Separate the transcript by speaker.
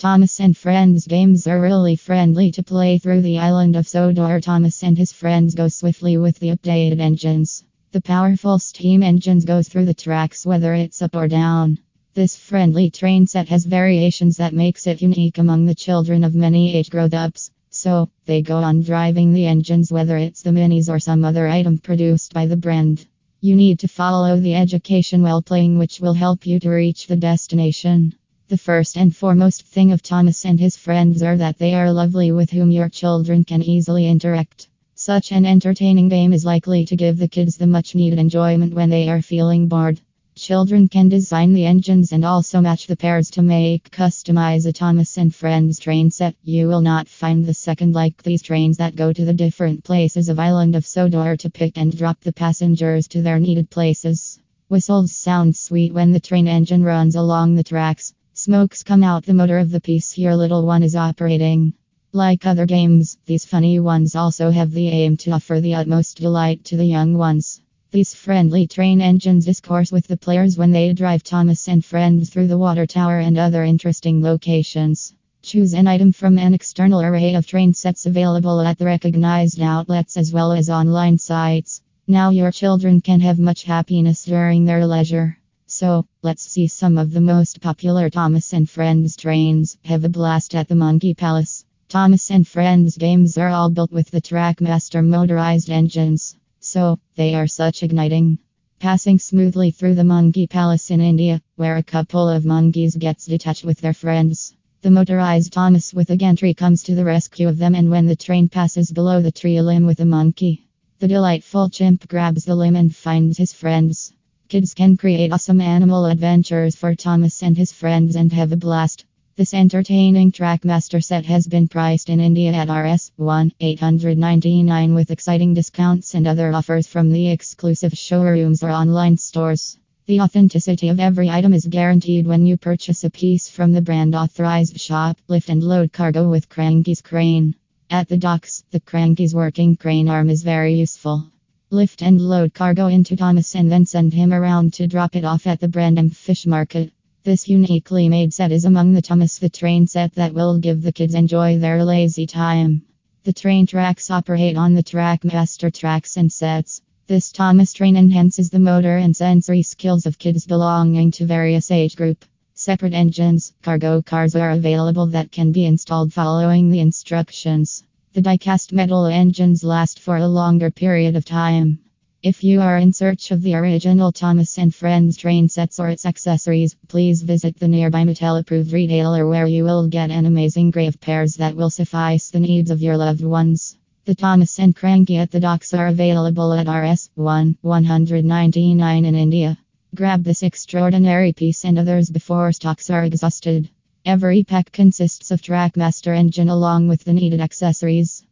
Speaker 1: Thomas and Friends games are really friendly to play through the island of Sodor. Thomas and his friends go swiftly with the updated engines. The powerful steam engines go through the tracks whether it's up or down. This friendly train set has variations that makes it unique among the children of many age growth-ups. So, they go on driving the engines whether it's the minis or some other item produced by the brand. You need to follow the education while playing which will help you to reach the destination. The first and foremost thing of Thomas and his friends are that they are lovely with whom your children can easily interact. Such an entertaining game is likely to give the kids the much needed enjoyment when they are feeling bored. Children can design the engines and also match the pairs to make customize a Thomas and Friends train set. You will not find the second like these trains that go to the different places of Island of Sodor to pick and drop the passengers to their needed places. Whistles sound sweet when the train engine runs along the tracks. Smokes come out the motor of the piece your little one is operating. Like other games, these funny ones also have the aim to offer the utmost delight to the young ones. These friendly train engines discourse with the players when they drive Thomas and friends through the water tower and other interesting locations. Choose an item from an external array of train sets available at the recognized outlets as well as online sites. Now your children can have much happiness during their leisure. So, let's see some of the most popular Thomas and Friends trains. Have a blast at the Monkey Palace. Thomas and Friends games are all built with the Trackmaster motorized engines. So, they are such igniting. Passing smoothly through the Monkey Palace in India, where a couple of monkeys gets detached with their friends. The motorized Thomas with a gantry comes to the rescue of them and when the train passes below the tree limb with a monkey, the delightful chimp grabs the limb and finds his friends. Kids can create awesome animal adventures for Thomas and his friends and have a blast. This entertaining Trackmaster set has been priced in India at Rs 1 899 with exciting discounts and other offers from the exclusive showrooms or online stores. The authenticity of every item is guaranteed when you purchase a piece from the brand authorized shop. Lift and load cargo with Cranky's crane. At the docks, the Cranky's working crane arm is very useful. Lift and load cargo into Thomas and then send him around to drop it off at the Brendam Fish Market. This uniquely made set is among the Thomas the train set that will give the kids enjoy their lazy time. The train tracks operate on the Trackmaster tracks and sets. This Thomas train enhances the motor and sensory skills of kids belonging to various age group. Separate engines, cargo cars are available that can be installed following the instructions. The die-cast metal engines last for a longer period of time. If you are in search of the original Thomas and Friends train sets or its accessories, please visit the nearby Mattel approved retailer where you will get an amazing grave of pairs that will suffice the needs of your loved ones. The Thomas and Cranky at the docks are available at RS 1 199 in India. Grab this extraordinary piece and others before stocks are exhausted. Every pack consists of Trackmaster engine along with the needed accessories.